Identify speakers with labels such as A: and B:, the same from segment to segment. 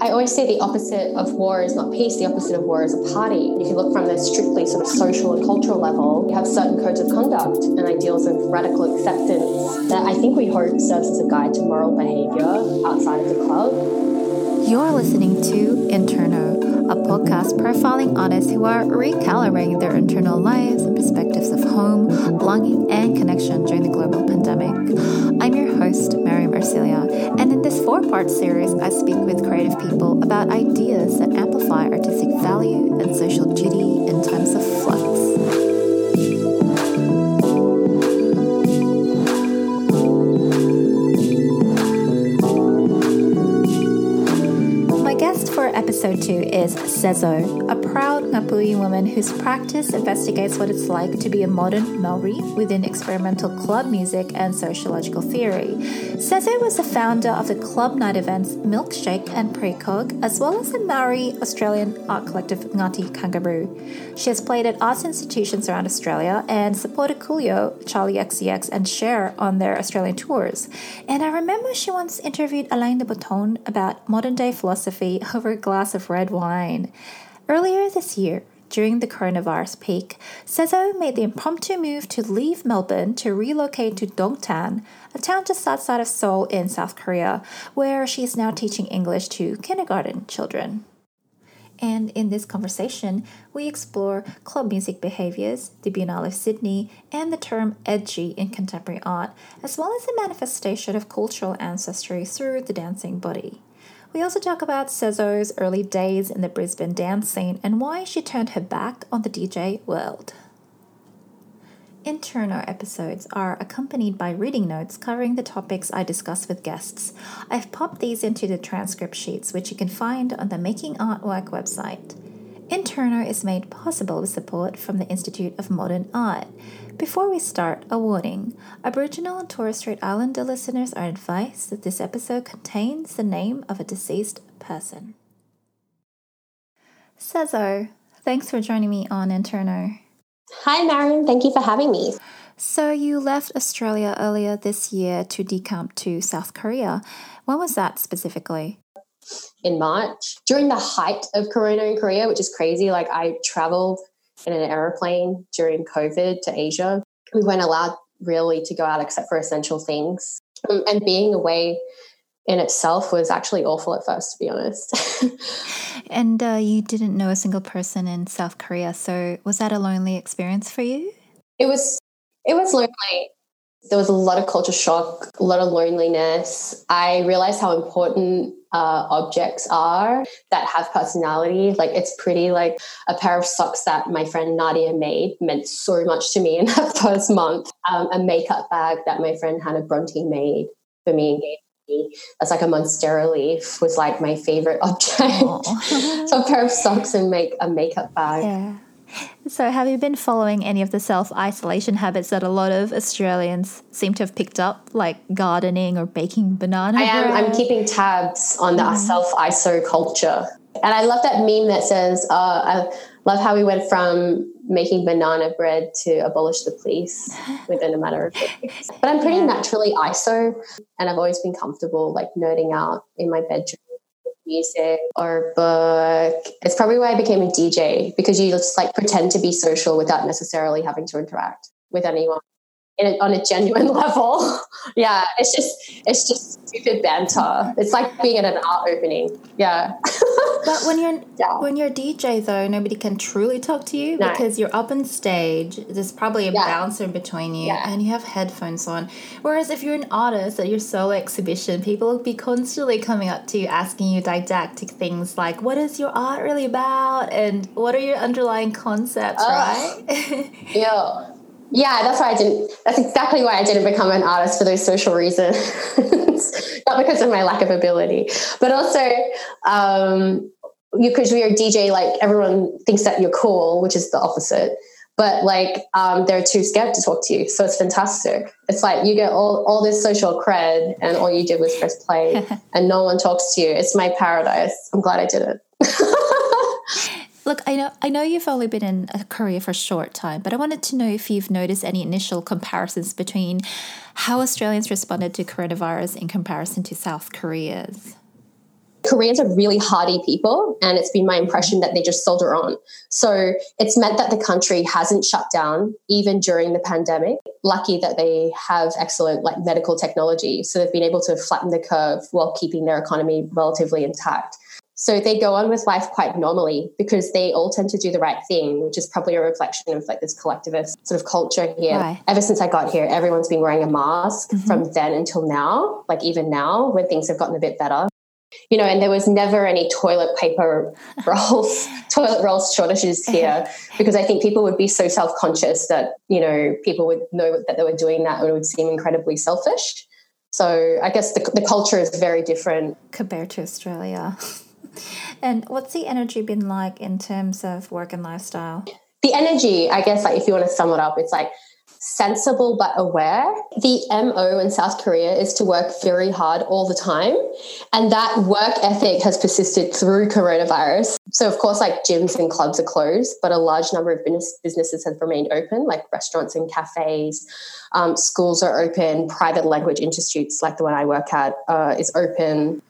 A: I always say the opposite of war is not peace, the opposite of war is a party. If you look from the strictly sort of social and cultural level, you have certain codes of conduct and ideals of radical acceptance that I think we hope serves as a guide to moral behavior outside of the club.
B: You're listening to Interno, a podcast profiling artists who are recalibrating their internal lives and perspectives of home, belonging, and connection during the global pandemic. I'm your host, Mary Marsilia, and in this four part series, I speak with creative people about ideas that amplify artistic value and social duty in times of flux. My guest for episode 2 is Sezo, a Ngāpuhi woman whose practice investigates what it's like to be a modern Maori within experimental club music and sociological theory. Sezo was the founder of the club night events Milkshake and Precog, as well as the Maori Australian art collective Ngati Kangaroo. She has played at arts institutions around Australia and supported Coolio, Charli XCX, and Cher on their Australian tours. And I remember she once interviewed Alain de Botton about modern day philosophy over a glass of red wine. Earlier this year, during the coronavirus peak, Sezo made the impromptu move to leave Melbourne to relocate to Dongtan, a town just outside of Seoul in South Korea, where she is now teaching English to kindergarten children. And in this conversation, we explore club music behaviors, the Biennale of Sydney, and the term edgy in contemporary art, as well as the manifestation of cultural ancestry through the dancing body. We also talk about Sezo's early days in the Brisbane dance scene and why she turned her back on the DJ world. Interno episodes are accompanied by reading notes covering the topics I discuss with guests. I've popped these into the transcript sheets, which you can find on the Making Artwork website. Interno is made possible with support from the Institute of Modern Art. Before we start, a warning Aboriginal and Torres Strait Islander listeners are advised that this episode contains the name of a deceased person. Sezo, thanks for joining me on Interno.
A: Hi, Marion. Thank you for having me.
B: So, you left Australia earlier this year to decamp to South Korea. When was that specifically?
A: In March, during the height of Corona in Korea, which is crazy. Like, I traveled in an aeroplane during COVID to Asia. We weren't allowed really to go out except for essential things. Um, and being away in itself was actually awful at first, to be honest.
B: and uh, you didn't know a single person in South Korea, so was that a lonely experience for you?
A: It was. It was lonely. There was a lot of culture shock, a lot of loneliness. I realized how important uh, objects are that have personality. Like it's pretty like a pair of socks that my friend Nadia made meant so much to me in that first month. Um, a makeup bag that my friend Hannah Bronte made for me and gave me. That's like a monstera leaf was like my favorite object. so a pair of socks and make a makeup bag.
B: Yeah. So, have you been following any of the self isolation habits that a lot of Australians seem to have picked up, like gardening or baking banana?
A: I am. I'm keeping tabs on the mm. self iso culture, and I love that meme that says, uh, "I love how we went from making banana bread to abolish the police within a matter of days." But I'm pretty naturally iso, and I've always been comfortable, like nerding out in my bedroom music or book. It's probably why I became a DJ because you just like pretend to be social without necessarily having to interact with anyone a, on a genuine level. yeah, it's just it's just stupid banter. It's like being at an art opening. Yeah.
B: but when you're yeah. when you're a DJ though, nobody can truly talk to you no. because you're up on stage. There's probably a yeah. bouncer between you, yeah. and you have headphones on. Whereas if you're an artist at your solo exhibition, people will be constantly coming up to you asking you didactic things like, "What is your art really about?" and "What are your underlying concepts?" Uh,
A: right? yeah. Yeah, that's why I didn't. That's exactly why I didn't become an artist for those social reasons, not because of my lack of ability, but also um, because you're a DJ, like everyone thinks that you're cool, which is the opposite. But like um, they're too scared to talk to you, so it's fantastic. It's like you get all all this social cred, and all you did was press play, and no one talks to you. It's my paradise. I'm glad I did it.
B: Look, I know I know you've only been in uh, Korea for a short time, but I wanted to know if you've noticed any initial comparisons between how Australians responded to coronavirus in comparison to South Korea's.
A: Koreans are really hardy people, and it's been my impression that they just soldier on. So it's meant that the country hasn't shut down even during the pandemic. Lucky that they have excellent like medical technology, so they've been able to flatten the curve while keeping their economy relatively intact. So they go on with life quite normally because they all tend to do the right thing, which is probably a reflection of like this collectivist sort of culture here. Right. Ever since I got here, everyone's been wearing a mask mm-hmm. from then until now, like even now when things have gotten a bit better. You know, and there was never any toilet paper rolls, toilet rolls shortages here because I think people would be so self conscious that, you know, people would know that they were doing that and it would seem incredibly selfish. So I guess the, the culture is very different
B: compared to Australia. And what's the energy been like in terms of work and lifestyle?
A: The energy, I guess, like if you want to sum it up, it's like sensible but aware. The MO in South Korea is to work very hard all the time. And that work ethic has persisted through coronavirus. So, of course, like gyms and clubs are closed, but a large number of businesses have remained open, like restaurants and cafes. Um, schools are open. Private language institutes, like the one I work at, uh, is open.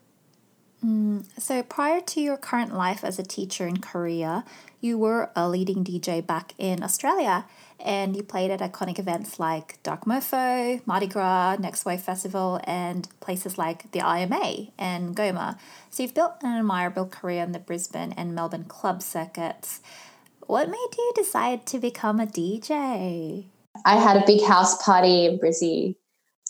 B: Mm, so, prior to your current life as a teacher in Korea, you were a leading DJ back in Australia and you played at iconic events like Dark Mofo, Mardi Gras, Next Wave Festival, and places like the IMA and Goma. So, you've built an admirable career in the Brisbane and Melbourne club circuits. What made you decide to become a DJ?
A: I had a big house party in Brizzy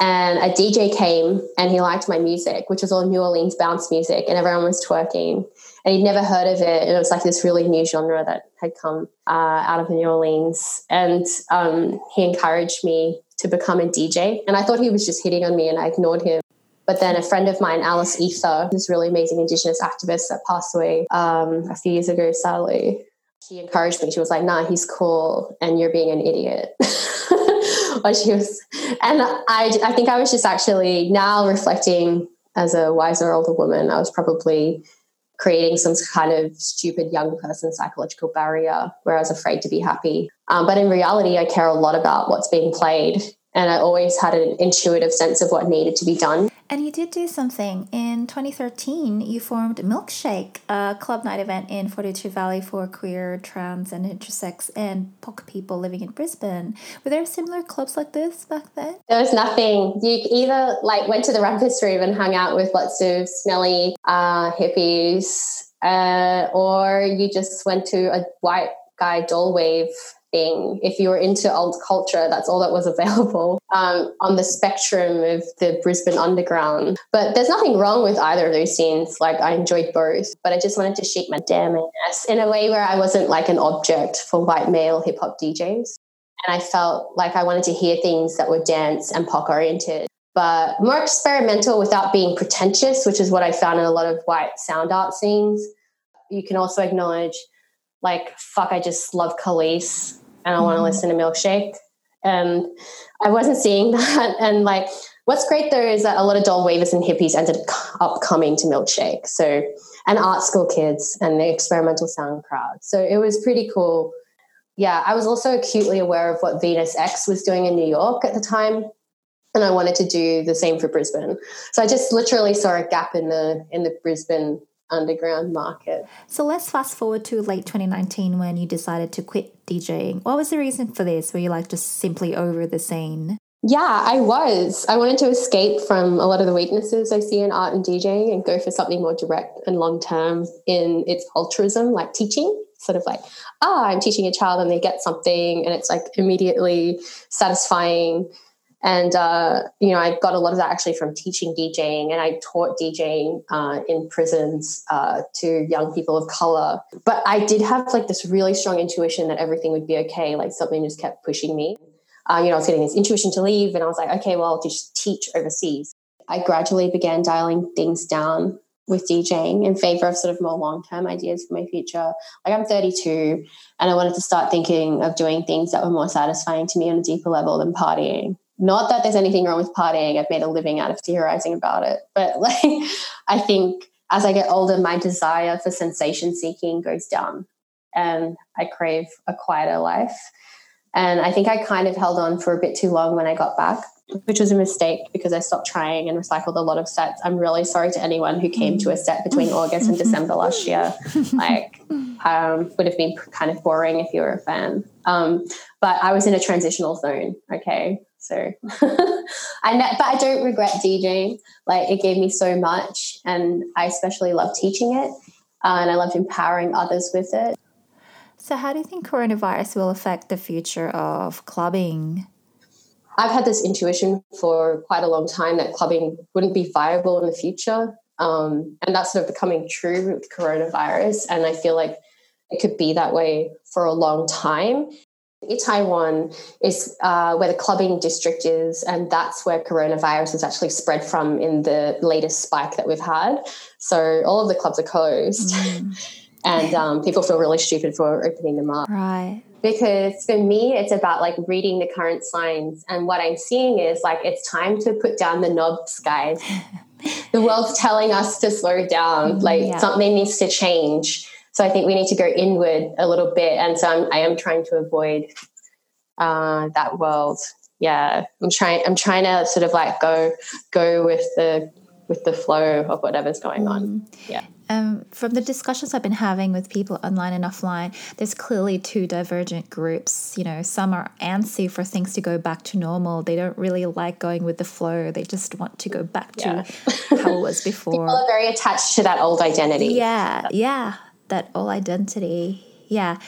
A: and a DJ came and he liked my music, which was all New Orleans bounce music, and everyone was twerking. And he'd never heard of it. And it was like this really new genre that had come uh, out of New Orleans. And um, he encouraged me to become a DJ. And I thought he was just hitting on me, and I ignored him. But then a friend of mine, Alice Ether, this really amazing Indigenous activist that passed away um, a few years ago, sadly, she encouraged me. She was like, nah, he's cool, and you're being an idiot. what she was. And I, I think I was just actually now reflecting as a wiser older woman, I was probably creating some kind of stupid young person psychological barrier where I was afraid to be happy. Um, but in reality, I care a lot about what's being played and I always had an intuitive sense of what needed to be done.
B: And you did do something. In 2013, you formed Milkshake, a club night event in Fortitude Valley for queer, trans, and intersex and POC people living in Brisbane. Were there similar clubs like this back then?
A: There was nothing. You either like went to the rumpus room and hung out with lots of smelly uh, hippies, uh, or you just went to a white guy dole wave thing. If you were into old culture, that's all that was available um, on the spectrum of the Brisbane underground. But there's nothing wrong with either of those scenes. Like I enjoyed both, but I just wanted to shake my damn ass in a way where I wasn't like an object for white male hip hop DJs. And I felt like I wanted to hear things that were dance and pop oriented. But more experimental without being pretentious, which is what I found in a lot of white sound art scenes. You can also acknowledge like fuck i just love Kelis and i want to mm-hmm. listen to milkshake. And i wasn't seeing that. And like what's great though is that a lot of dole wavers and hippies ended up coming to milkshake. So and art school kids and the experimental sound crowd so it was pretty cool. Yeah i was also acutely aware of what venus x was doing in new york at the time and i wanted to do the same for brisbane. So i just literally saw a gap in the in the brisbane underground market.
B: So let's fast forward to late 2019 when you decided to quit DJing. What was the reason for this? Were you like just simply over the scene?
A: Yeah, I was. I wanted to escape from a lot of the weaknesses I see in art and DJing and go for something more direct and long term in its altruism, like teaching. Sort of like, ah, oh, I'm teaching a child and they get something and it's like immediately satisfying and, uh, you know, I got a lot of that actually from teaching DJing, and I taught DJing uh, in prisons uh, to young people of color. But I did have like this really strong intuition that everything would be okay. Like something just kept pushing me. Uh, you know, I was getting this intuition to leave, and I was like, okay, well, I'll just teach overseas. I gradually began dialing things down with DJing in favor of sort of more long term ideas for my future. Like I'm 32 and I wanted to start thinking of doing things that were more satisfying to me on a deeper level than partying. Not that there's anything wrong with partying. I've made a living out of theorizing about it. But like, I think as I get older, my desire for sensation seeking goes down and I crave a quieter life. And I think I kind of held on for a bit too long when I got back. which was a mistake because I stopped trying and recycled a lot of sets. I'm really sorry to anyone who came to a set between August and December last year. Like, um, would have been kind of boring if you were a fan. Um, but I was in a transitional zone. Okay, so I know, but I don't regret DJing. Like, it gave me so much, and I especially love teaching it, uh, and I loved empowering others with it.
B: So, how do you think coronavirus will affect the future of clubbing?
A: I've had this intuition for quite a long time that clubbing wouldn't be viable in the future. Um, and that's sort of becoming true with coronavirus. And I feel like it could be that way for a long time. Itaewon is uh, where the clubbing district is, and that's where coronavirus has actually spread from in the latest spike that we've had. So all of the clubs are closed, mm. and um, people feel really stupid for opening them up.
B: Right
A: because for me it's about like reading the current signs and what i'm seeing is like it's time to put down the knobs guys the world's telling us to slow down like yeah. something needs to change so i think we need to go inward a little bit and so i'm, I am trying to avoid uh, that world yeah i'm trying i'm trying to sort of like go go with the with the flow of whatever's going on mm-hmm. yeah
B: um, from the discussions I've been having with people online and offline, there's clearly two divergent groups. You know, some are antsy for things to go back to normal. They don't really like going with the flow. They just want to go back to yeah. how it was before.
A: people are very attached to that old identity.
B: Yeah, yeah, that old identity. Yeah.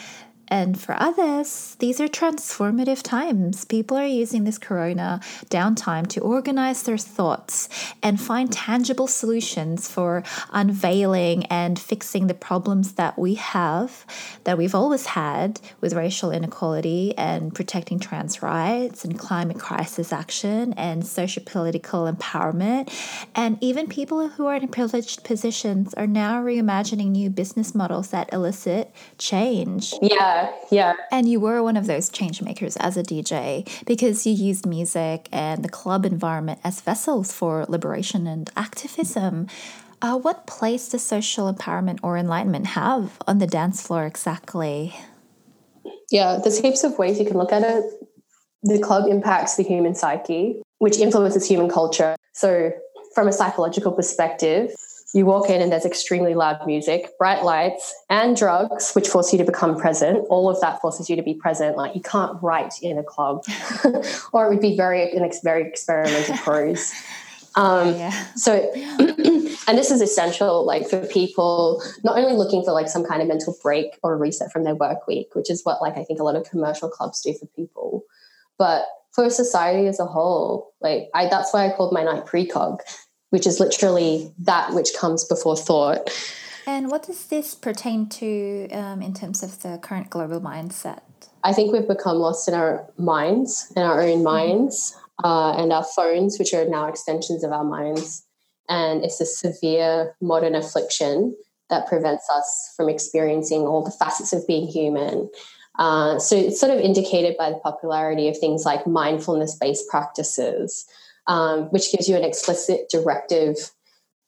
B: And for others, these are transformative times. People are using this corona downtime to organize their thoughts and find tangible solutions for unveiling and fixing the problems that we have, that we've always had with racial inequality and protecting trans rights and climate crisis action and social political empowerment. And even people who are in privileged positions are now reimagining new business models that elicit change.
A: Yeah yeah.
B: And you were one of those change makers as a DJ because you used music and the club environment as vessels for liberation and activism. Uh, what place does social empowerment or enlightenment have on the dance floor exactly?
A: Yeah, there's heaps of ways you can look at it. The club impacts the human psyche, which influences human culture. So, from a psychological perspective, you walk in and there's extremely loud music, bright lights, and drugs, which force you to become present. All of that forces you to be present. Like you can't write in a club, or it would be very an ex- very experimental prose. Um, yeah. So, and this is essential, like for people not only looking for like some kind of mental break or a reset from their work week, which is what like I think a lot of commercial clubs do for people, but for society as a whole. Like I, that's why I called my night precog which is literally that which comes before thought.
B: And what does this pertain to um, in terms of the current global mindset?
A: I think we've become lost in our minds, in our own mm-hmm. minds, uh, and our phones, which are now extensions of our minds. And it's a severe modern affliction that prevents us from experiencing all the facets of being human. Uh, so it's sort of indicated by the popularity of things like mindfulness based practices, um, which gives you an explicit directive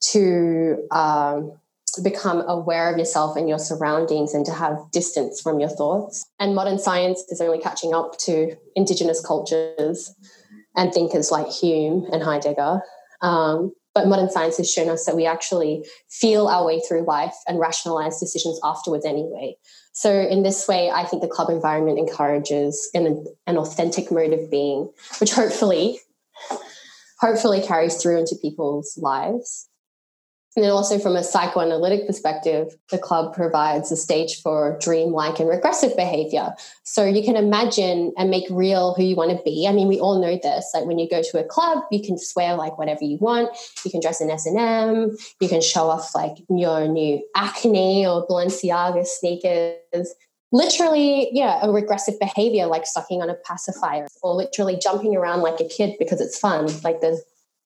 A: to um, become aware of yourself and your surroundings and to have distance from your thoughts. And modern science is only catching up to indigenous cultures and thinkers like Hume and Heidegger. Um, but modern science has shown us that we actually feel our way through life and rationalize decisions afterwards anyway. So, in this way, I think the club environment encourages an, an authentic mode of being, which hopefully hopefully carries through into people's lives. And then also from a psychoanalytic perspective, the club provides a stage for dreamlike and regressive behavior. So you can imagine and make real who you want to be. I mean, we all know this. Like when you go to a club, you can swear like whatever you want. You can dress in S&M. You can show off like your new Acne or Balenciaga sneakers literally, yeah, a regressive behavior like sucking on a pacifier or literally jumping around like a kid because it's fun. Like there's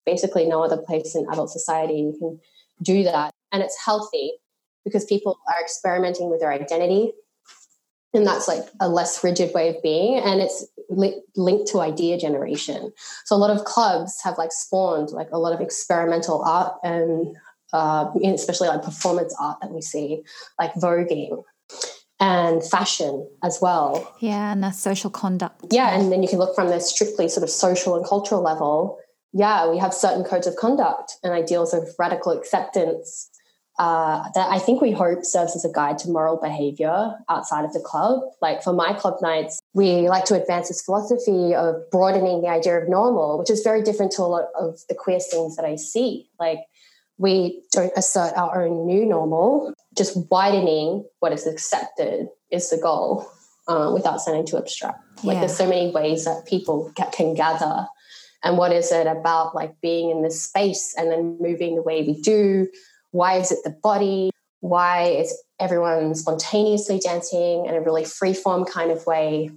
A: basically no other place in adult society you can do that. And it's healthy because people are experimenting with their identity. And that's like a less rigid way of being. And it's li- linked to idea generation. So a lot of clubs have like spawned like a lot of experimental art and uh, especially like performance art that we see, like voguing and fashion as well.
B: Yeah, and the social conduct.
A: Yeah, and then you can look from the strictly sort of social and cultural level. Yeah, we have certain codes of conduct and ideals of radical acceptance uh, that I think we hope serves as a guide to moral behavior outside of the club. Like for my club nights, we like to advance this philosophy of broadening the idea of normal, which is very different to a lot of the queer scenes that I see. Like we don't assert our own new normal, just widening what is accepted is the goal uh, without sounding too abstract. Like yeah. there's so many ways that people can gather. And what is it about like being in this space and then moving the way we do? Why is it the body? Why is everyone spontaneously dancing in a really free form kind of way?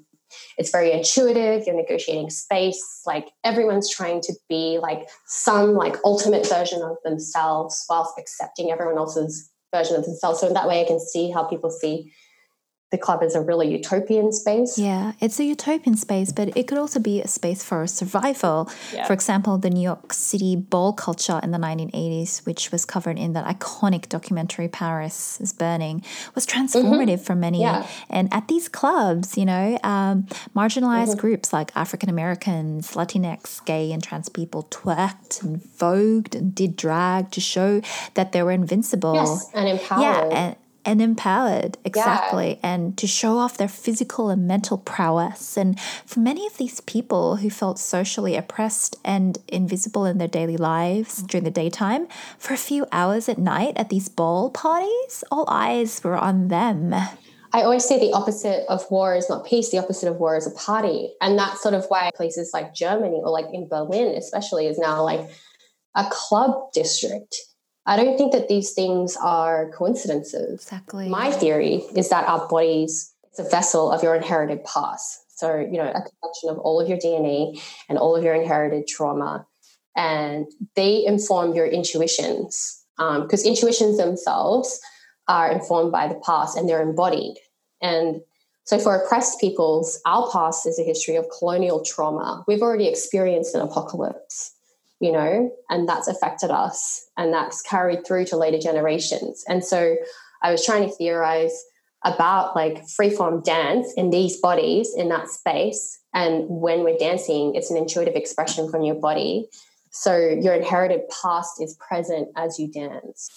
A: It's very intuitive. You're negotiating space. Like everyone's trying to be like some like ultimate version of themselves whilst accepting everyone else's version of themselves. So in that way, I can see how people see the club is a really utopian space.
B: Yeah, it's a utopian space, but it could also be a space for survival. Yeah. For example, the New York City ball culture in the 1980s, which was covered in that iconic documentary Paris is Burning, was transformative mm-hmm. for many. Yeah. And at these clubs, you know, um, marginalized mm-hmm. groups like African Americans, Latinx, gay, and trans people twerked and vogued and did drag to show that they were invincible.
A: Yes, and empowered.
B: Yeah, and, and empowered exactly yeah. and to show off their physical and mental prowess and for many of these people who felt socially oppressed and invisible in their daily lives mm-hmm. during the daytime for a few hours at night at these ball parties all eyes were on them
A: I always say the opposite of war is not peace. The opposite of war is a party. And that's sort of why places like Germany or like in Berlin, especially, is now like a club district I don't think that these things are coincidences.
B: Exactly.
A: My theory is that our bodies it's a vessel of your inherited past. So, you know, a collection of all of your DNA and all of your inherited trauma. And they inform your intuitions because um, intuitions themselves are informed by the past and they're embodied. And so, for oppressed peoples, our past is a history of colonial trauma. We've already experienced an apocalypse you know, and that's affected us and that's carried through to later generations. And so I was trying to theorize about like freeform dance in these bodies in that space. And when we're dancing, it's an intuitive expression from your body. So your inherited past is present as you dance.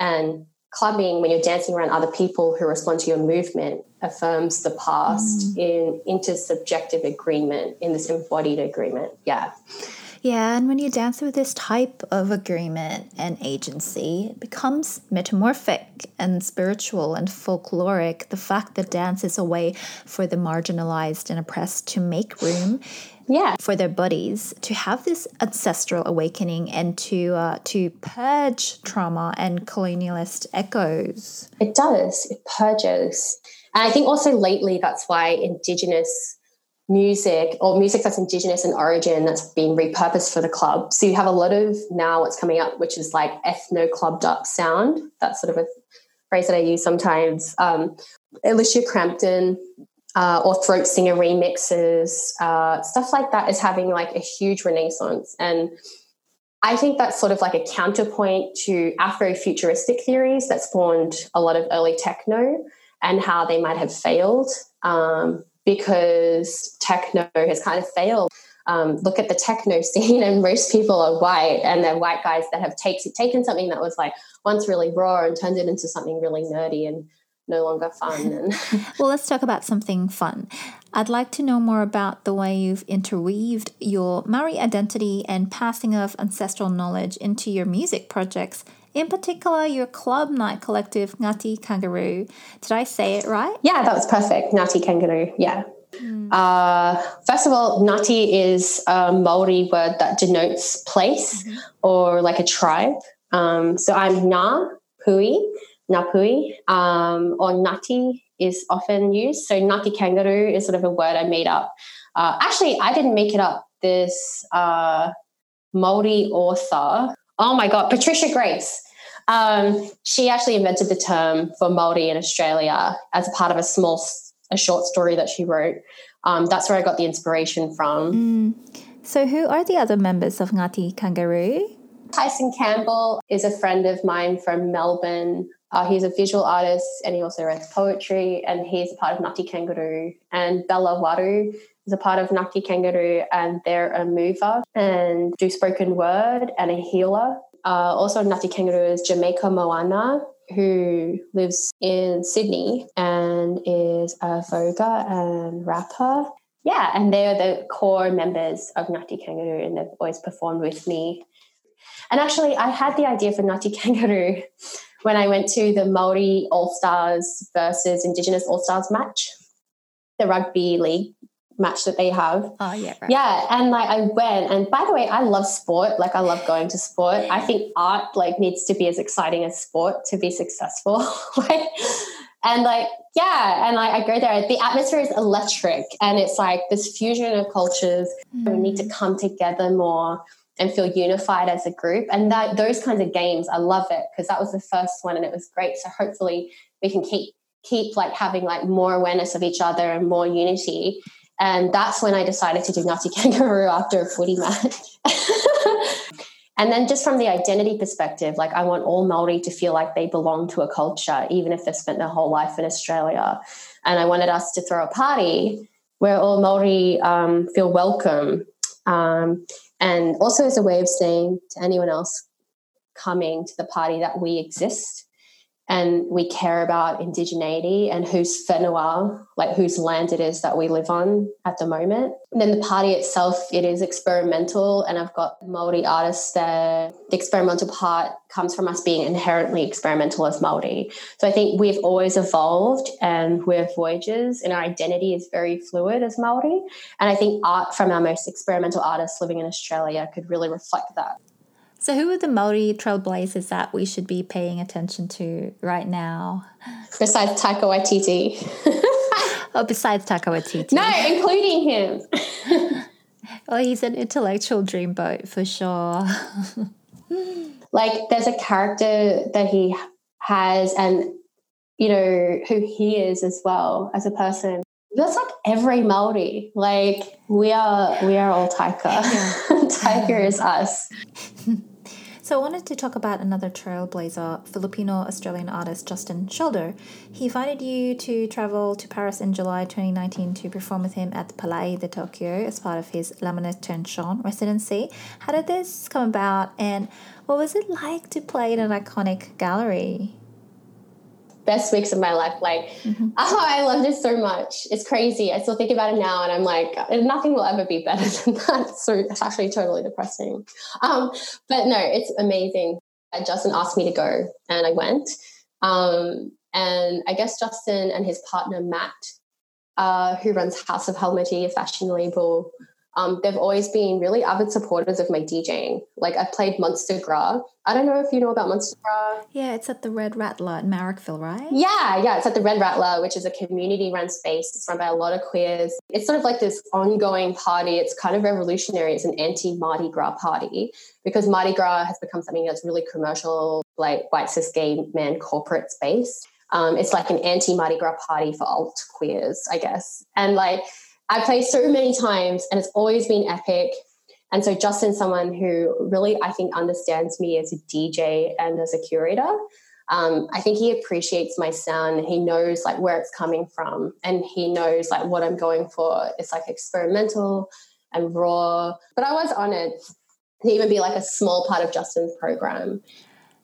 A: And clubbing, when you're dancing around other people who respond to your movement, affirms the past mm. in intersubjective agreement, in this embodied agreement. Yeah.
B: Yeah, and when you dance with this type of agreement and agency, it becomes metamorphic and spiritual and folkloric. The fact that dance is a way for the marginalized and oppressed to make room
A: yeah.
B: for their bodies to have this ancestral awakening and to uh, to purge trauma and colonialist echoes.
A: It does. It purges. And I think also lately that's why indigenous music or music that's indigenous in origin that's being repurposed for the club. So you have a lot of now what's coming up, which is like ethno clubbed up sound. That's sort of a phrase that I use sometimes. Um, Elysia Crampton uh, or throat singer remixes, uh, stuff like that is having like a huge renaissance. And I think that's sort of like a counterpoint to Afrofuturistic theories that spawned a lot of early techno and how they might have failed. Um, because techno has kind of failed. Um, look at the techno scene, and most people are white, and they're white guys that have take, taken something that was like once really raw and turned it into something really nerdy and no longer fun. And
B: well, let's talk about something fun. I'd like to know more about the way you've interweaved your Maori identity and passing of ancestral knowledge into your music projects in particular your club night collective, Ngati Kangaroo. Did I say it right?
A: Yeah, that was perfect. Ngati Kangaroo, yeah. Mm. Uh, first of all, Ngati is a Maori word that denotes place mm-hmm. or like a tribe. Um, so I'm Ngā Pui, Ngāpuhi, um, or Ngati is often used. So Ngati Kangaroo is sort of a word I made up. Uh, actually, I didn't make it up. This uh, Maori author Oh my God, Patricia Grace. Um, she actually invented the term for Maori in Australia as a part of a small, a short story that she wrote. Um, that's where I got the inspiration from.
B: Mm. So, who are the other members of Ngati Kangaroo?
A: Tyson Campbell is a friend of mine from Melbourne. Uh, he's a visual artist and he also writes poetry and he's a part of Ngati Kangaroo. And Bella Waru is a part of Ngati Kangaroo and they're a mover and do spoken word and a healer. Uh, also, Ngati Kangaroo is Jamaica Moana, who lives in Sydney and is a voguer and rapper. Yeah, and they're the core members of Ngati Kangaroo and they've always performed with me. And actually, I had the idea for Ngati Kangaroo when I went to the Maori All Stars versus Indigenous All Stars match, the rugby league match that they have.
B: Oh yeah, right.
A: Yeah, and like I went, and by the way, I love sport. Like I love going to sport. I think art like needs to be as exciting as sport to be successful. like, and like yeah, and like I go there. The atmosphere is electric, and it's like this fusion of cultures. Mm. We need to come together more and feel unified as a group. And that those kinds of games, I love it because that was the first one, and it was great. So hopefully, we can keep keep like having like more awareness of each other and more unity and that's when I decided to do Ngati Kangaroo after a footy match. and then just from the identity perspective, like I want all Maori to feel like they belong to a culture, even if they've spent their whole life in Australia. And I wanted us to throw a party where all Maori um, feel welcome. Um, and also as a way of saying to anyone else coming to the party that we exist and we care about indigeneity and whose whenua, like whose land it is that we live on at the moment. And then the party itself, it is experimental, and I've got Maori artists there. The experimental part comes from us being inherently experimental as Maori. So I think we've always evolved, and we're voyagers, and our identity is very fluid as Maori. And I think art from our most experimental artists living in Australia could really reflect that.
B: So, who are the Maori trailblazers that we should be paying attention to right now?
A: Besides Taika Waititi.
B: oh, besides Taika Waititi.
A: No, including him.
B: well, oh, he's an intellectual dreamboat for sure.
A: like, there's a character that he has, and you know who he is as well as a person. That's like every Maori. Like we are, we are all Taika. Taika is us.
B: So I wanted to talk about another trailblazer, Filipino Australian artist Justin Shoulder. He invited you to travel to Paris in July 2019 to perform with him at the Palais de Tokyo as part of his La Manutention residency. How did this come about and what was it like to play in an iconic gallery?
A: Best weeks of my life. Like, mm-hmm. oh, I loved it so much. It's crazy. I still think about it now, and I'm like, nothing will ever be better than that. So it's actually totally depressing. Um, but no, it's amazing. Justin asked me to go, and I went. Um, and I guess Justin and his partner Matt, uh, who runs House of Helmety, a fashion label, um, they've always been really avid supporters of my DJing. Like I've played Monster Gra. I don't know if you know about Monster Gra.
B: Yeah, it's at the Red Rattler in Marrickville, right?
A: Yeah, yeah, it's at the Red Rattler, which is a community-run space. It's run by a lot of queers. It's sort of like this ongoing party. It's kind of revolutionary. It's an anti-Mardi Gras party because Mardi Gras has become something that's really commercial, like white cis gay man corporate space. Um, it's like an anti Mardi Gras party for alt queers, I guess. And like I played so many times and it's always been epic. And so Justin's someone who really, I think, understands me as a DJ and as a curator. Um, I think he appreciates my sound. He knows like where it's coming from, and he knows like what I'm going for. It's like experimental and raw. But I was honored to even be like a small part of Justin's program.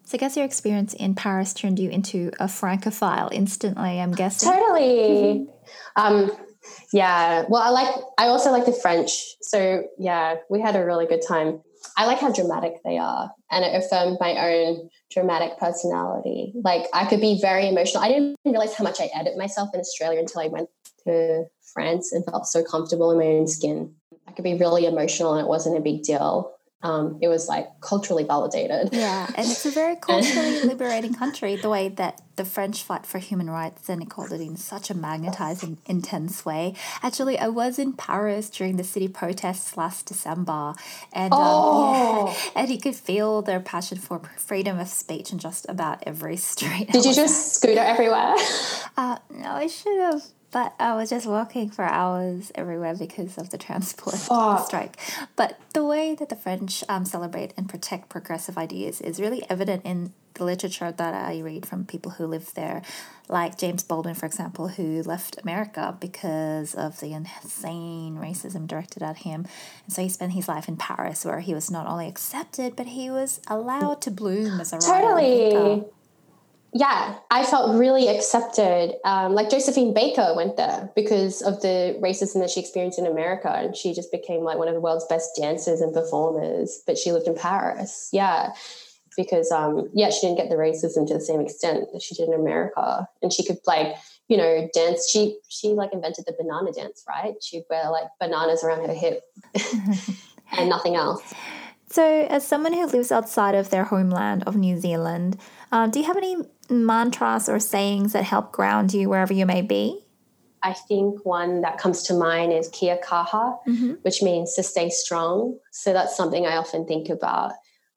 B: So I guess your experience in Paris turned you into a francophile instantly. I'm guessing.
A: Totally. um, yeah. Well, I like, I also like the French. So yeah, we had a really good time. I like how dramatic they are, and it affirmed my own dramatic personality. Like I could be very emotional. I didn't realize how much I edit myself in Australia until I went to France and felt so comfortable in my own skin. I could be really emotional, and it wasn't a big deal um, it was like culturally validated.
B: Yeah, and it's a very culturally liberating country. The way that the French fight for human rights and equality in such a magnetizing, intense way. Actually, I was in Paris during the city protests last December, and oh. um, yeah, and you could feel their passion for freedom of speech in just about every street.
A: Did you just scooter everywhere?
B: Uh, no, I should have but I was just walking for hours everywhere because of the transport strike. But the way that the French um, celebrate and protect progressive ideas is really evident in the literature that I read from people who live there, like James Baldwin, for example, who left America because of the insane racism directed at him. And so he spent his life in Paris, where he was not only accepted, but he was allowed to bloom as a
A: totally. Yeah, I felt really accepted. Um, like Josephine Baker went there because of the racism that she experienced in America, and she just became like one of the world's best dancers and performers. But she lived in Paris. Yeah, because um, yeah, she didn't get the racism to the same extent that she did in America, and she could like you know dance. She she like invented the banana dance, right? She'd wear like bananas around her hip and nothing else.
B: So, as someone who lives outside of their homeland of New Zealand, uh, do you have any mantras or sayings that help ground you wherever you may be?
A: I think one that comes to mind is kia kaha, mm-hmm. which means to stay strong. So that's something I often think about.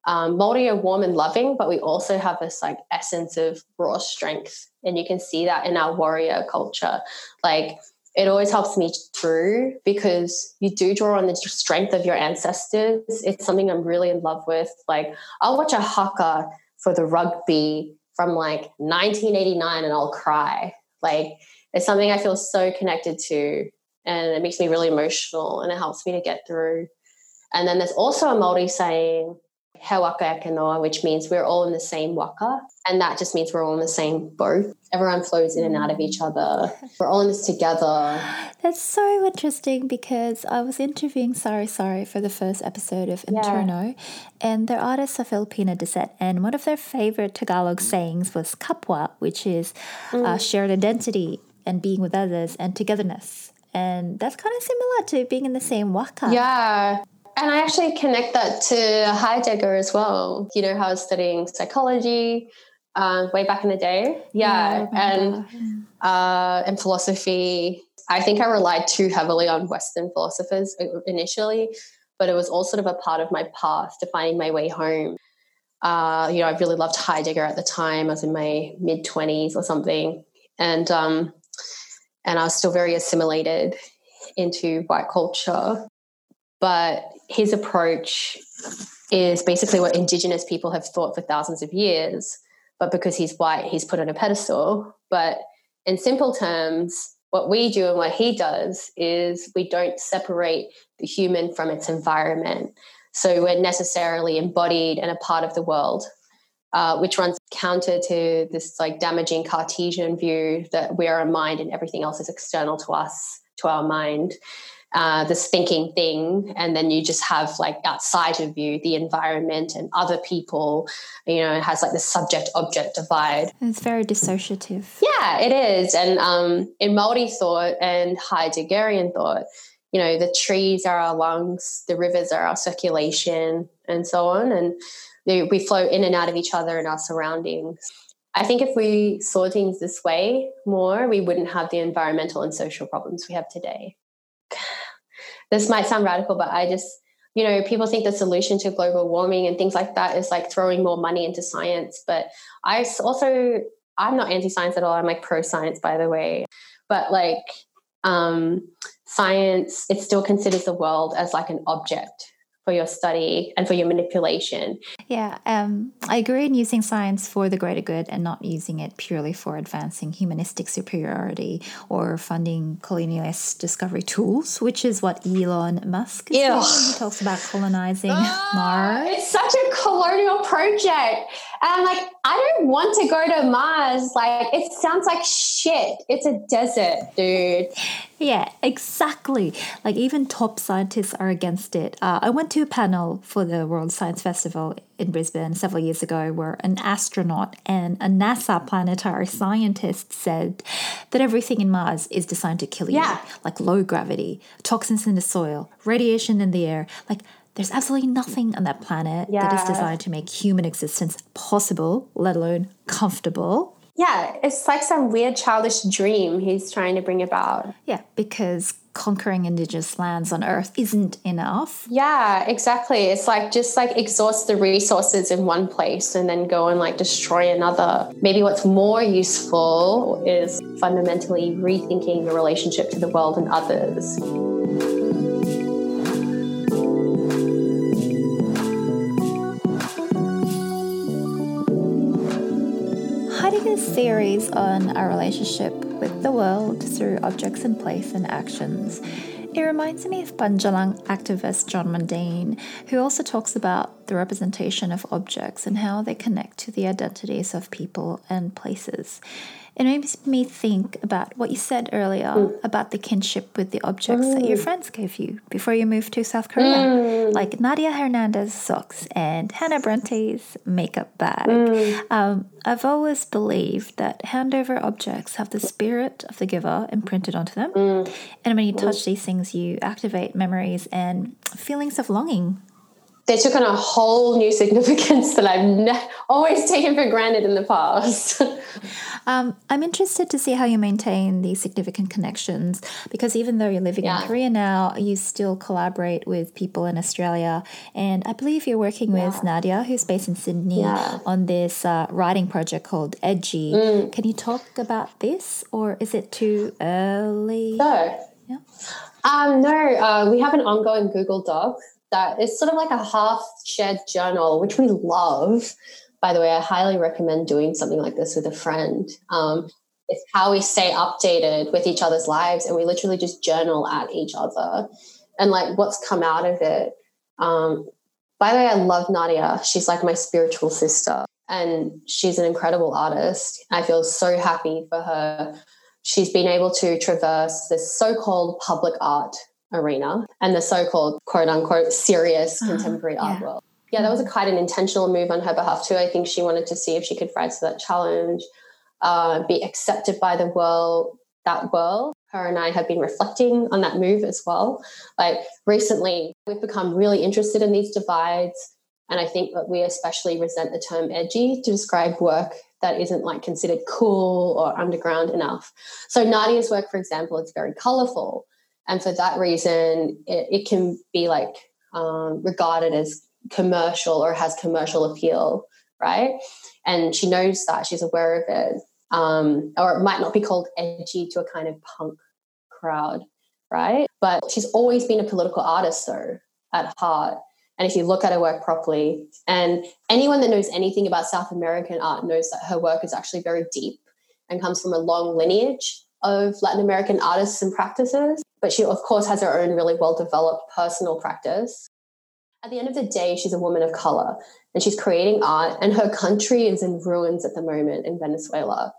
A: Um, Māori are warm and loving, but we also have this like essence of raw strength, and you can see that in our warrior culture. Like it always helps me through because you do draw on the strength of your ancestors. It's something I'm really in love with. Like I'll watch a haka for the rugby from like 1989 and I'll cry. Like it's something I feel so connected to and it makes me really emotional and it helps me to get through. And then there's also a Māori saying, he waka eke noa, which means we're all in the same waka. And that just means we're all in the same boat. Everyone flows in and out of each other. We're all in this together.
B: That's so interesting because I was interviewing Sari Sari for the first episode of Interno, yeah. and their artists are Filipino descent. And one of their favorite Tagalog sayings was kapwa, which is uh, mm. uh, shared identity and being with others and togetherness. And that's kind of similar to being in the same waka.
A: Yeah. And I actually connect that to Heidegger as well. You know, how I was studying psychology uh, way back in the day. Yeah. yeah and, uh, and philosophy. I think I relied too heavily on Western philosophers initially, but it was all sort of a part of my path to finding my way home. Uh, you know, I really loved Heidegger at the time. I was in my mid 20s or something. And, um, and I was still very assimilated into white culture. But his approach is basically what indigenous people have thought for thousands of years. But because he's white, he's put on a pedestal. But in simple terms, what we do and what he does is we don't separate the human from its environment. So we're necessarily embodied and a part of the world, uh, which runs counter to this like damaging Cartesian view that we are a mind and everything else is external to us, to our mind uh, this thinking thing and then you just have like outside of you the environment and other people you know it has like the subject object divide.
B: It's very dissociative.
A: Yeah it is. And um, in Māori thought and heideggerian thought you know the trees are our lungs the rivers are our circulation and so on. And we flow in and out of each other and our surroundings. I think if we saw things this way more, we wouldn't have the environmental and social problems we have today this might sound radical, but I just, you know, people think the solution to global warming and things like that is like throwing more money into science. But I also, I'm not anti science at all. I'm like pro science, by the way. But like, um, science, it still considers the world as like an object for your study and for your manipulation.
B: Yeah, um, I agree in using science for the greater good and not using it purely for advancing humanistic superiority or funding colonialist discovery tools, which is what Elon Musk is. He talks about colonizing uh, Mars.
A: It's such a colonial project. And I'm like, I don't want to go to Mars. Like, it sounds like shit. It's a desert, dude.
B: Yeah, exactly. Like, even top scientists are against it. Uh, I went to a panel for the World Science Festival in Brisbane several years ago where an astronaut and a NASA planetary scientist said that everything in Mars is designed to kill you.
A: Yeah.
B: Like low gravity, toxins in the soil, radiation in the air. Like, there's absolutely nothing on that planet yeah. that is designed to make human existence possible, let alone comfortable.
A: Yeah, it's like some weird childish dream he's trying to bring about.
B: Yeah, because conquering indigenous lands on earth isn't enough.
A: Yeah, exactly. It's like just like exhaust the resources in one place and then go and like destroy another. Maybe what's more useful is fundamentally rethinking your relationship to the world and others.
B: Heidegger's theories on our relationship with the world through objects and place and actions. It reminds me of Bundjalung activist Djon Mundine, who also talks about the representation of objects and how they connect to the identities of people and places. It makes me think about what you said earlier mm. about the kinship with the objects mm. that your mm. friends gave you before you moved to South Korea, mm. like Nadia Hernandez's socks and Hannah Bronte's makeup bag. Mm. Um, I've always believed that handover objects have the spirit of the giver imprinted onto them. Mm. And when you touch these things, you activate memories and feelings of longing
A: they took on a whole new significance that I've ne- always taken for granted in the past.
B: um, I'm interested to see how you maintain these significant connections because even though you're living yeah. in Korea now, you still collaborate with people in Australia. And I believe you're working yeah. with Nadia, who's based in Sydney, yeah. on this uh, writing project called Edgy. Mm. Can you talk about this or is it too early?
A: No. Yeah. Um, no, uh, we have an ongoing Google Doc that is sort of like a half shared journal, which we love. By the way, I highly recommend doing something like this with a friend. Um, it's how we stay updated with each other's lives, and we literally just journal at each other and like what's come out of it. Um, by the way, I love Nadia. She's like my spiritual sister, and she's an incredible artist. I feel so happy for her. She's been able to traverse this so called public art arena and the so-called quote unquote serious uh-huh. contemporary yeah. art world. Yeah, that was a quite an intentional move on her behalf too. I think she wanted to see if she could rise to that challenge, uh, be accepted by the world, that world. Her and I have been reflecting on that move as well. Like recently, we've become really interested in these divides. And I think that we especially resent the term edgy to describe work that isn't like considered cool or underground enough. So Nadia's work, for example, is very colorful. And for that reason, it, it can be like um, regarded as commercial or has commercial appeal, right? And she knows that, she's aware of it. Um, or it might not be called edgy to a kind of punk crowd, right? But she's always been a political artist, though, at heart. And if you look at her work properly, and anyone that knows anything about South American art knows that her work is actually very deep and comes from a long lineage of Latin American artists and practices. But she, of course, has her own really well developed personal practice. At the end of the day, she's a woman of color and she's creating art, and her country is in ruins at the moment in Venezuela.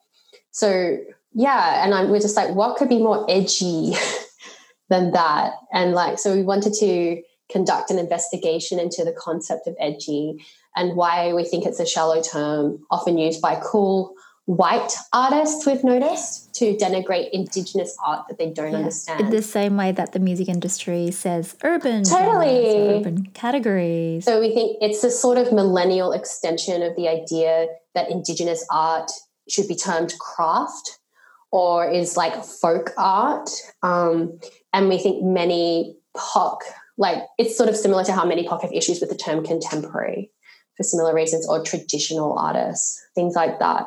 A: So, yeah, and I'm, we're just like, what could be more edgy than that? And like, so we wanted to conduct an investigation into the concept of edgy and why we think it's a shallow term often used by cool white artists we've noticed to denigrate indigenous art that they don't yeah. understand.
B: In the same way that the music industry says urban
A: totally
B: urban categories.
A: So we think it's a sort of millennial extension of the idea that indigenous art should be termed craft or is like folk art. Um, and we think many POC, like it's sort of similar to how many POC have issues with the term contemporary for similar reasons or traditional artists, things like that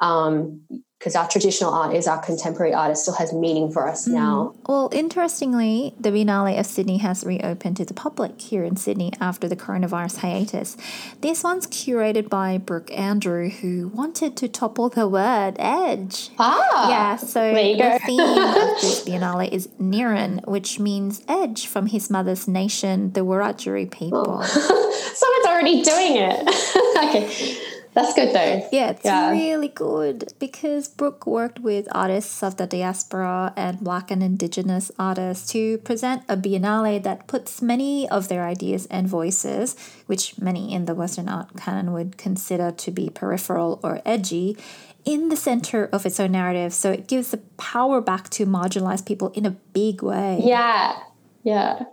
A: um, because our traditional art is our contemporary art. It still has meaning for us mm. now.
B: Well, interestingly, the Biennale of Sydney has reopened to the public here in Sydney after the coronavirus hiatus. This one's curated by Brooke Andrew, who wanted to topple the word edge.
A: Ah,
B: yeah. So the theme of this Biennale is Nirin, which means edge from his mother's nation, the Wiradjuri people.
A: Oh. Someone's already doing it. okay. That's good though.
B: Yeah, it's yeah. really good because Brooke worked with artists of the diaspora and Black and Indigenous artists to present a biennale that puts many of their ideas and voices, which many in the Western art canon would consider to be peripheral or edgy, in the center of its own narrative. So it gives the power back to marginalized people in a big way.
A: Yeah. Yeah.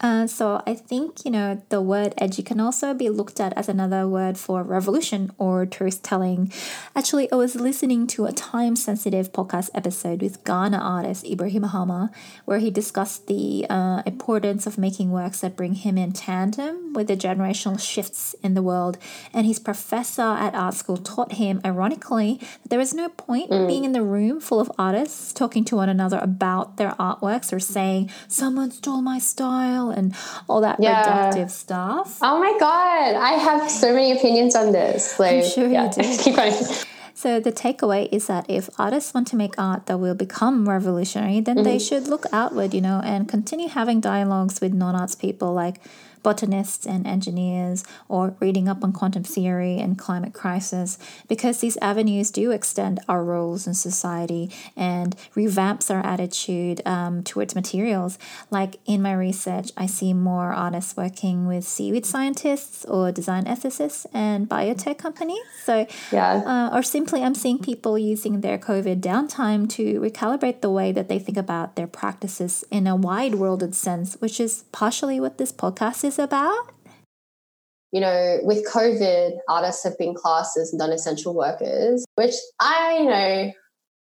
B: Uh, so I think you know the word edgy can also be looked at as another word for revolution or truth telling. Actually, I was listening to a time sensitive podcast episode with Ghana artist Ibrahim Mahama, where he discussed the uh, importance of making works that bring him in tandem with the generational shifts in the world. And his professor at art school taught him, ironically, that there is no point mm. being in the room full of artists talking to one another about their artworks or saying someone stole my style and all that yeah. reductive stuff.
A: Oh my god, I have so many opinions on this.
B: Like, I'm sure yeah. you do.
A: Keep going.
B: So the takeaway is that if artists want to make art that will become revolutionary, then mm-hmm. they should look outward, you know, and continue having dialogues with non-arts people like botanists and engineers, or reading up on quantum theory and climate crisis, because these avenues do extend our roles in society and revamps our attitude um, towards materials. Like in my research, I see more artists working with seaweed scientists or design ethicists and biotech companies. So, yeah, uh, or simply I'm seeing people using their COVID downtime to recalibrate the way that they think about their practices in a wide worlded sense, which is partially what this podcast is about?
A: You know, with COVID, artists have been classed as non essential workers, which I know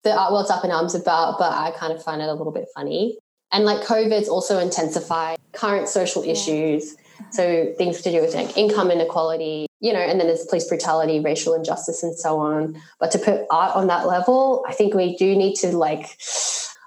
A: the art world's up in arms about, but I kind of find it a little bit funny. And like COVID's also intensified current social issues. So things to do with like income inequality, you know, and then there's police brutality, racial injustice, and so on. But to put art on that level, I think we do need to like,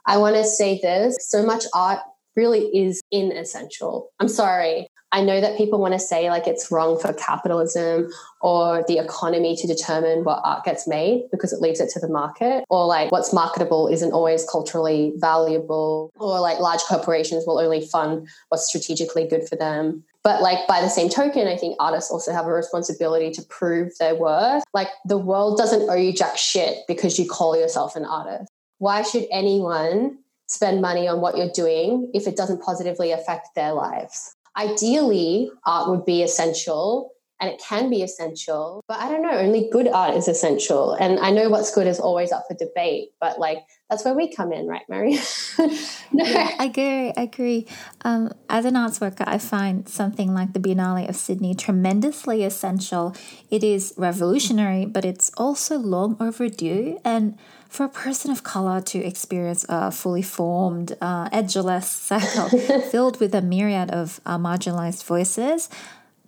A: I want to say this so much art really is inessential. I'm sorry. I know that people want to say like it's wrong for capitalism or the economy to determine what art gets made because it leaves it to the market, or like what's marketable isn't always culturally valuable, or like large corporations will only fund what's strategically good for them. But like by the same token, I think artists also have a responsibility to prove their worth. Like the world doesn't owe you jack shit because you call yourself an artist. Why should anyone spend money on what you're doing if it doesn't positively affect their lives? Ideally, art would be essential and it can be essential, but I don't know, only good art is essential. And I know what's good is always up for debate, but like that's where we come in, right, Mary?
B: no. Yeah, I agree. I agree. Um, as an arts worker, I find something like the Biennale of Sydney tremendously essential. It is revolutionary, but it's also long overdue. And for a person of color to experience a fully formed, uh, edgeless cycle filled with a myriad of uh, marginalized voices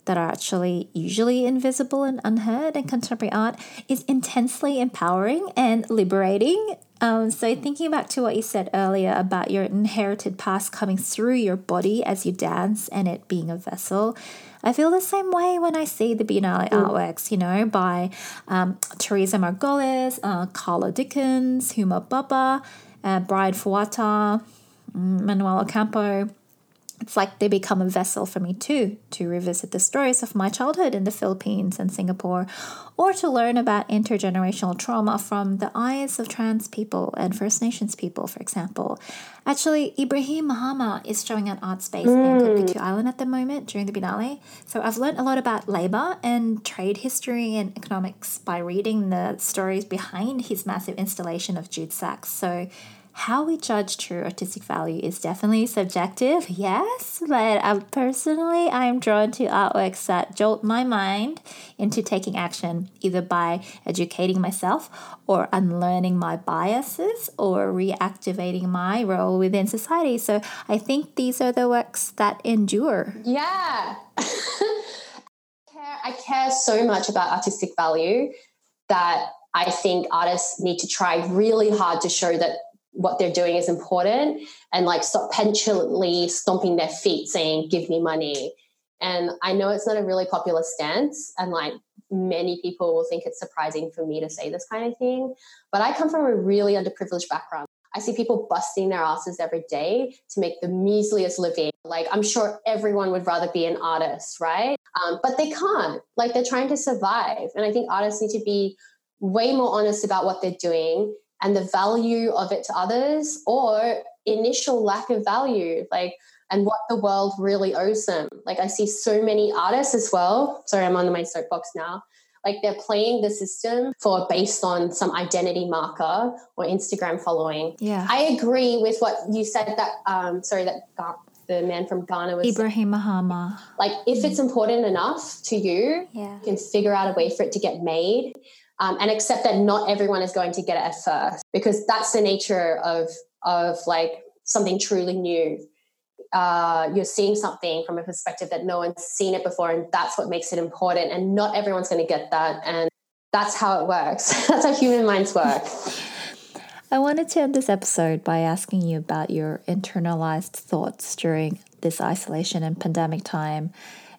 B: that are actually usually invisible and unheard in contemporary art is intensely empowering and liberating. Um, so, thinking back to what you said earlier about your inherited past coming through your body as you dance and it being a vessel, I feel the same way when I see the Biennale mm. artworks, you know, by um, Teresa Margolles, uh, Karla Dickens, Huma Bhabha, uh, Brian Fuata, mm, Manuel Ocampo. It's like they become a vessel for me too, to revisit the stories of my childhood in the Philippines and Singapore, or to learn about intergenerational trauma from the eyes of trans people and First Nations people, for example. Actually, Ibrahim Mahama is showing an art space mm. in Cook Island at the moment during the Biennale. So I've learned a lot about labor and trade history and economics by reading the stories behind his massive installation of jute sacks. So how we judge true artistic value is definitely subjective, yes, but um, personally, I'm drawn to artworks that jolt my mind into taking action, either by educating myself or unlearning my biases or reactivating my role within society. So I think these are the works that endure.
A: Yeah. I care so much about artistic value that I think artists need to try really hard to show that what they're doing is important and like stop petulantly stomping their feet saying give me money. And i know it's not a really popular stance and like many people will think it's surprising for me to say this kind of thing but i come from a really underprivileged background. I see people busting their asses every day to make the measliest living. Like i'm sure everyone would rather be an artist right? Um, but they can't. Like they're trying to survive and i think artists need to be way more honest about what they're doing and the value of it to others or initial lack of value like and what the world really owes them. Like i see so many artists as well. Sorry i'm on my soapbox now. Like they're playing the system for based on some identity marker or instagram following.
B: Yeah.
A: I agree with what you said that um sorry that the man from Ghana was
B: Ibrahim Mahama.
A: Like, if it's important enough to you, yeah. you can figure out a way for it to get made um, and accept that not everyone is going to get it at first because that's the nature of of like something truly new. Uh, you're seeing something from a perspective that no one's seen it before and that's what makes it important and not everyone's going to get that and that's how it works. That's how human minds work.
B: I wanted to end this episode by asking you about your internalized thoughts during this isolation and pandemic time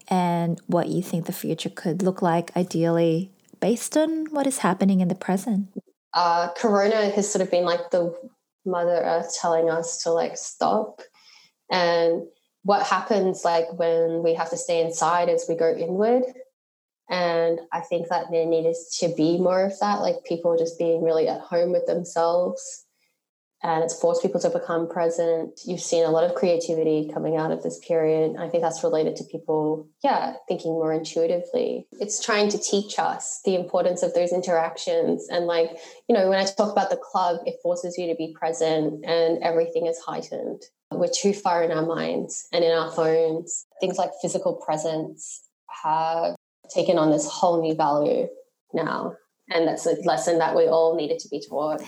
B: and what you think the future could look like ideally based on what is happening in the present?
A: Uh, corona has sort of been like the Mother Earth telling us to like stop. And what happens like when we have to stay inside as we go inward. And I think that there needs to be more of that, like people just being really at home with themselves and it's forced people to become present. You've seen a lot of creativity coming out of this period. I think that's related to people, yeah, thinking more intuitively. It's trying to teach us the importance of those interactions. And, like, you know, when I talk about the club, it forces you to be present and everything is heightened. We're too far in our minds and in our phones. Things like physical presence have taken on this whole new value now. And that's a lesson that we all needed to be taught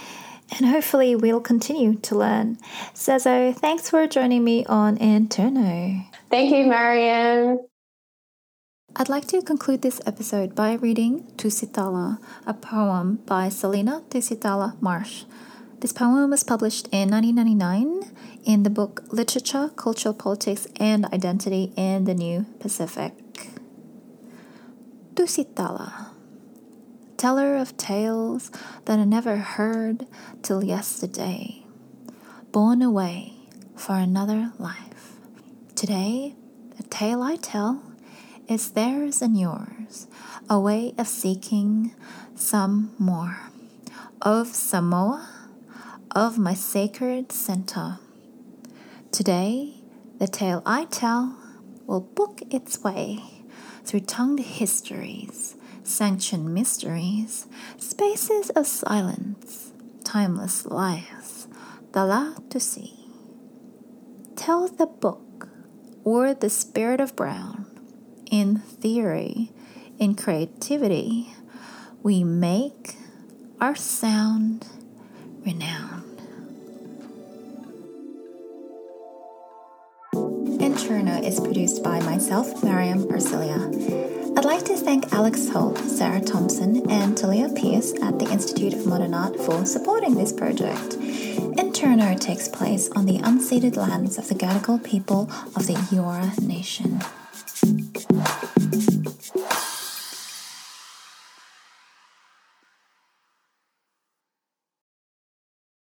B: and hopefully we'll continue to learn. Sezo, thanks for joining me on Interno.
A: Thank you, Mariam.
B: I'd like to conclude this episode by reading Tusitala, a poem by Selina Tusitala Marsh. This poem was published in 1999 in the book Literature, Cultural Politics, and Identity in the New Pacific. Tusitala teller of tales that I never heard till yesterday, borne away for another life. Today, the tale I tell is theirs and yours, a way of seeking some more. Of Samoa, of my sacred center. Today, the tale I tell will book its way through tongued histories sanctioned mysteries, spaces of silence, timeless lives, the la to see. Tell the book or the spirit of brown. In theory, in creativity, we make our sound renowned. Interno is produced by myself, Mariam Arcilla. I'd like to thank Alex Holt, Sarah Thompson, and Talia Pierce at the Institute of Modern Art for supporting this project. Interno takes place on the unceded lands of the Gadigal people of the Eora Nation.